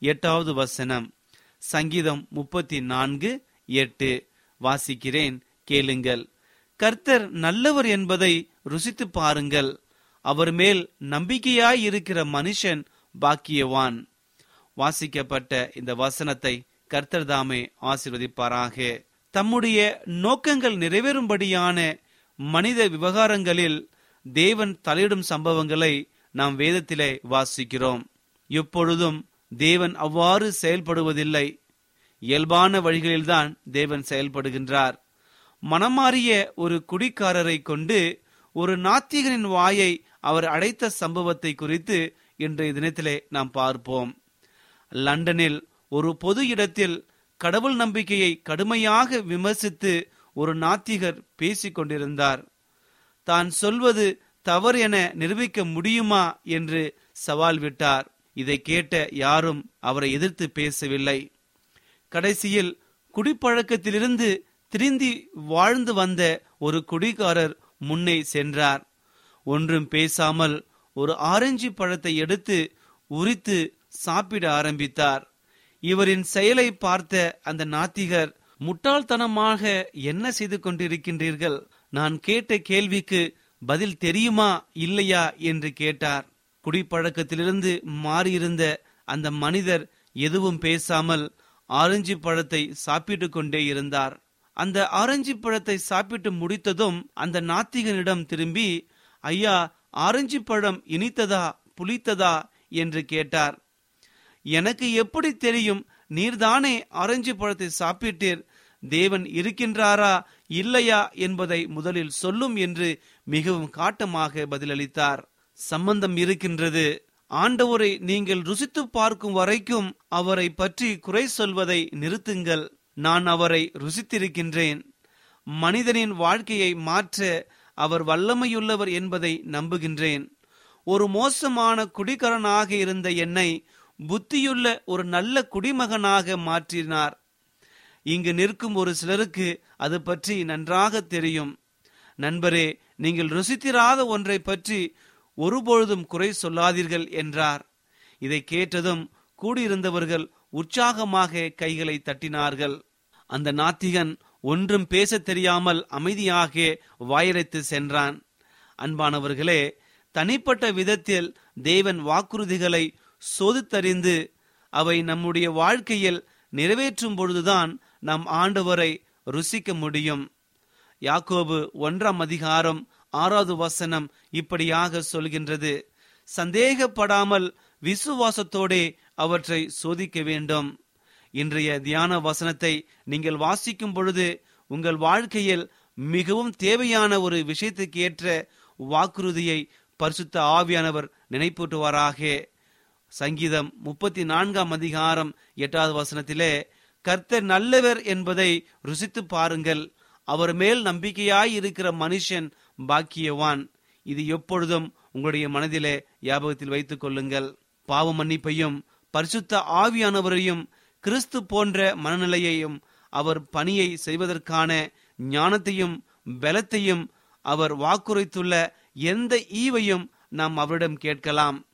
எட்டாவது வசனம். சங்கீதம் முப்பத்தி நான்கு எட்டு. வாசிக்கிறேன் கேளுங்கள். கர்த்தர் நல்லவர் என்பதை ருசித்து பாருங்கள். அவர் மேல் நம்பிக்கையாய் இருக்கிற மனுஷன் பாக்கியவான். வாசிக்கப்பட்ட இந்த வசனத்தை கர்த்தர் தாமே ஆசிர்வதிப்பாராக. தம்முடைய நோக்கங்கள் நிறைவேறும்படியான மனித விவகாரங்களில் தேவன் தலையிடும் சம்பவங்களை நாம் வேதத்திலே வாசிக்கிறோம். எப்பொழுதும் தேவன் அவ்வாறு செயல்படுவதில்லை. இயல்பான வழிகளில்தான் தேவன் செயல்படுகின்றார். மனமாறிய ஒரு குடிக்காரரை கொண்டு ஒரு நாத்திகனின் வாயை அவர் அடைத்த சம்பவத்தை குறித்து இன்றைய தினத்திலே நாம் பார்ப்போம். லண்டனில் ஒரு பொது இடத்தில் கடவுள் நம்பிக்கையை கடுமையாக விமர்சித்து ஒரு நாத்திகர் பேசிக் கொண்டிருந்தார். தான் சொல்வது தவறு என நிரூபிக்க முடியுமா? என்று சவால் விட்டார். இதை கேட்ட யாரும் அவரை எதிர்த்து பேசவில்லை. கடைசியில் குடிப்பழக்கத்திலிருந்து திருந்தி வாழ்ந்து வந்த ஒரு குடிகாரர் முன்னே சென்றார். ஒன்றும் பேசாமல் ஒரு ஆரஞ்சு பழத்தை எடுத்து உரித்து சாப்பிட ஆரம்பித்தார். இவரின் செயலை பார்த்த அந்த நாத்திகர் முட்டாள்தனமாக என்ன செய்து கொண்டிருக்கின்றீர்கள்? நான் கேட்ட கேள்விக்கு பதில் தெரியுமா இல்லையா? என்று கேட்டார். குடிப்பழக்கத்திலிருந்து மாறியிருந்த அந்த மனிதர் எதுவும் பேசாமல் ஆரஞ்சு பழத்தை சாப்பிட்டு கொண்டே இருந்தார். அந்த ஆரஞ்சு பழத்தை சாப்பிட்டு முடித்ததும் அந்த நாத்திகனிடம் திரும்பி ஐயா ஆரஞ்சு பழம் இனித்ததா புளித்ததா? என்று கேட்டார். எனக்கு எப்படி தெரியும்? நீர்தானே ஆரஞ்சு பழத்தை சாப்பிட்டீர்? தேவன் இருக்கின்றாரா இல்லையா என்பதை முதலில் சொல்லும் என்று மிகவும் காட்டமாக பதிலளித்தார். சம்பந்தம் இருக்கின்றது. ஆண்டவரை நீங்கள் ருசித்து பார்க்கும் வரைக்கும் அவரை பற்றி குறை சொல்வதை நிறுத்துங்கள். நான் அவரை ருசித்திருக்கின்றேன். மனிதனின் வாழ்க்கையை மாற்ற அவர் வல்லமையுள்ளவர் என்பதை நம்புகின்றேன். ஒரு மோசமான குடிகரனாக இருந்த என்னை புத்தியுள்ள ஒரு நல்ல குடிமகனாக மாற்றினார். இங்கு நிற்கும் ஒரு சிலருக்கு அது பற்றி நன்றாக தெரியும். நண்பரே நீங்கள் ருசித்திராத ஒன்றை பற்றி ஒருபொழுதும் குறை சொல்லாதீர்கள் என்றார். இதை கேட்டதும் கூடியிருந்தவர்கள் உற்சாகமாக கைகளை தட்டினார்கள். அந்த நாத்திகன் ஒன்றும் பேசத் தெரியாமல் அமைதியாக வாயரைத்து சென்றான். அன்பானவர்களே தனிப்பட்ட விதத்தில் தேவன் வாக்குறுதிகளை சோதித்தறிந்து அவை நம்முடைய வாழ்க்கையில் நிறைவேற்றும் பொழுதுதான் நம் ஆண்டவரை ருசிக்க முடியும். யாக்கோபு ஒன்றாம் அதிகாரம் ஆறாவது வசனம் இப்படியாக சொல்கின்றது. சந்தேகப்படாமல் விசுவாசத்தோடே அவற்றை சோதிக்க வேண்டும். இன்றைய தியான வசனத்தை நீங்கள் வாசிக்கும் பொழுது உங்கள் வாழ்க்கையில் மிகவும் தேவையான ஒரு விஷயத்துக்கு ஏற்ற வாக்குறுதியை பரிசுத்த ஆவியானவர் நினைப்பூட்டுவாராக. சங்கீதம் முப்பத்தி நான்காம் அதிகாரம் எட்டாவது வசனத்திலே கர்த்தர் நல்லவர் என்பதை ருசித்து பாருங்கள். அவர் மேல் நம்பிக்கையாய் இருக்கிற மனுஷன் பாக்கியவான். இது எப்பொழுதும் உங்களுடைய மனதிலே ஞாபகத்தில் வைத்துக் கொள்ளுங்கள். பாவ மன்னிப்பையும் பரிசுத்த ஆவியானவரையும் கிறிஸ்து போன்ற மனநிலையையும் அவர் பணியை செய்வதற்கான ஞானத்தையும் பலத்தையும் அவர் வாக்குரைத்துள்ள எந்த ஈவையும் நாம் அவரிடம் கேட்கலாம்.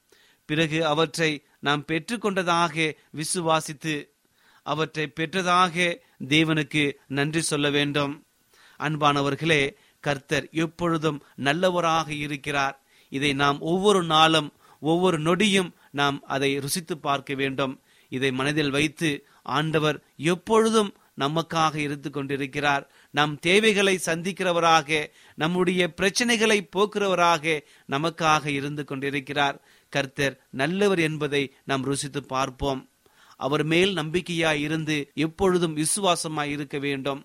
பிறகு அவற்றை நாம் பெற்றுக்கொண்டதாக விசுவாசித்து அவற்றை பெற்றதாக தேவனுக்கு நன்றி சொல்ல வேண்டும். அன்பானவர்களே கர்த்தர் எப்பொழுதும் நல்லவராக இருக்கிறார். இதை நாம் ஒவ்வொரு நாளும் ஒவ்வொரு நொடியும் நாம் அதை ருசித்து பார்க்க வேண்டும். இதை மனதில் வைத்து ஆண்டவர் எப்பொழுதும் நமக்காக இருந்து கொண்டிருக்கிறார். நம் தேவைகளை சந்திக்கிறவராக நம்முடைய பிரச்சனைகளை போக்குறவராக நமக்காக இருந்து கொண்டிருக்கிறார். கர்த்தர் நல்லவர் என்பதை நாம் ருசித்து பார்ப்போம். அவர் மேல் நம்பிக்கையாய் இருந்து எப்பொழுதும் விசுவாசமாய் இருக்க வேண்டும்.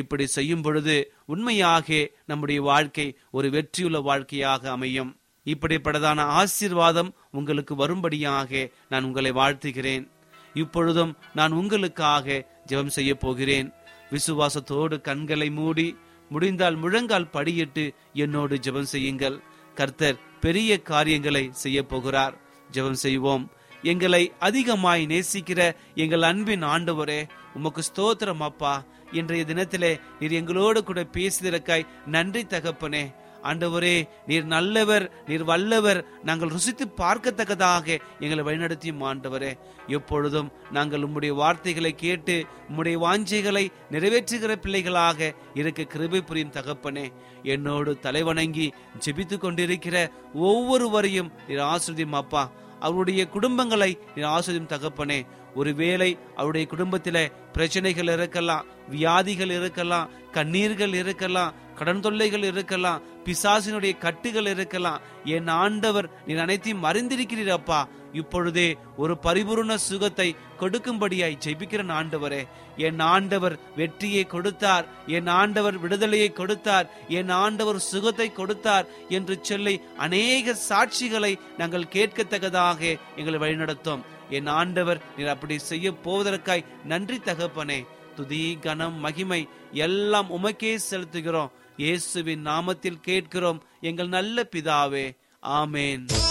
இப்படி செய்யும் பொழுது உண்மையாக நம்முடைய வாழ்க்கை ஒரு வெற்றியுள்ள வாழ்க்கையாக அமையும். இப்படிப்பட்டதான ஆசீர்வாதம் உங்களுக்கு வரும்படியாக நான் உங்களை வாழ்த்துகிறேன். இப்பொழுதும் நான் உங்களுக்காக ஜெபம் செய்ய போகிறேன். விசுவாசத்தோடு கண்களை மூடி முடிந்தால் முழங்கால் படியிட்டு என்னோடு ஜெபம் செய்யுங்கள். கர்த்தர் பெரிய காரியங்களை செய்ய போகிறார். ஜெபம் செய்வோம். எங்களை அதிகமாய் நேசிக்கிற எங்கள் அன்பின் ஆண்டவரே உமக்கு ஸ்தோத்திரம் அப்பா. இன்றைய தினத்திலே நீர் எங்களோடு கூட பேசியதற்காய் நன்றி தகப்பனே. ஆண்டவரே நீர் நல்லவர் நீர் வல்லவர் நாங்கள் ருசித்து பார்க்கத்தக்கதாக எங்களை வழிநடத்தியும் ஆண்டவரே. எப்பொழுதும் நாங்கள் உம்முடைய வார்த்தைகளை கேட்டு உம்முடைய வாஞ்சைகளை நிறைவேற்றுகிற பிள்ளைகளாக இருக்க கிருபை புரியும் தகப்பனே. என்னோடு தலைவணங்கி ஜெபித்து கொண்டிருக்கிற ஒவ்வொருவரையும் நீர் ஆசிரியம் அப்பா அவருடைய குடும்பங்களை நீர் ஆசிரியம் தகப்பனே. ஒருவேளை அவருடைய குடும்பத்தில பிரச்சனைகள் இருக்கலாம் வியாதிகள் இருக்கலாம் கண்ணீர்கள் இருக்கலாம் கடன் தொல்லைகள் இருக்கலாம் பிசாசினுடைய கட்டுகள் இருக்கலாம். என் ஆண்டவர் நீ அனைத்தையும் அறிந்திருக்கிறீர் அப்பா. இப்பொழுதே ஒரு பரிபூர்ண சுகத்தை கொடுக்கும்படியாய் ஜெபிக்கிற ஆண்டவரே. என் ஆண்டவர் வெற்றியை கொடுத்தார். என் ஆண்டவர் விடுதலையை கொடுத்தார். என் ஆண்டவர் சுகத்தை கொடுத்தார் என்று சொல்லி அநேக சாட்சிகளை நாங்கள் கேட்கத்தக்கதாக எங்களை வழிநடத்தும். என் ஆண்டவர் நீர் அப்படி செய்ய போவதற்காய் நன்றி தகப்பனே. துதி கனம் மகிமை எல்லாம் உமக்கே செலுத்துகிறோம். இயேசுவின் நாமத்தில் கேட்கிறோம். எங்கள் நல்ல பிதாவே. ஆமேன்.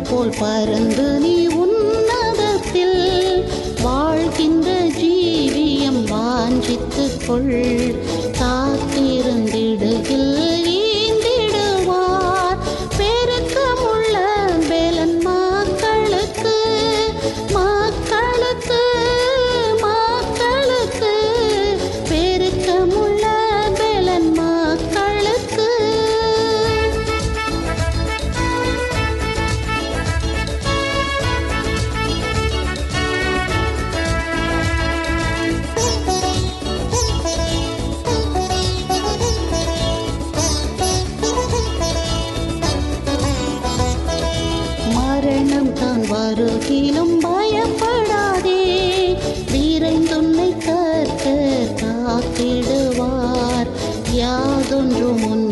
போல் பறந்து நீ உன்னதத்தில் வாழ்கின்ற ஜீவியம் வாஞ்சித்துக் கொள். காத்திருந்த يا ذو الرمل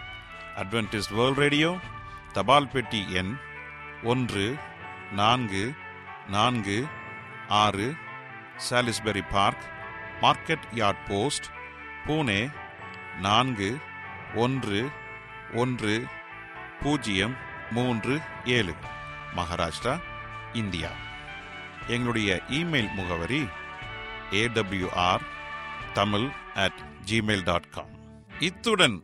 அட்வென்டிஸ்ட் வேர்ல்ட் ரேடியோ தபால் பெட்டி எண் ஒன்று நான்கு நான்கு ஆறு Salisbury Park Market Yard Post Pune நான்கு ஒன்று ஒன்று பூஜ்ஜியம் மூன்று ஏழு மகாராஷ்டிரா இந்தியா. எங்களுடைய இமெயில் முகவரி AWR Tamil at Gmail dot com இத்துடன்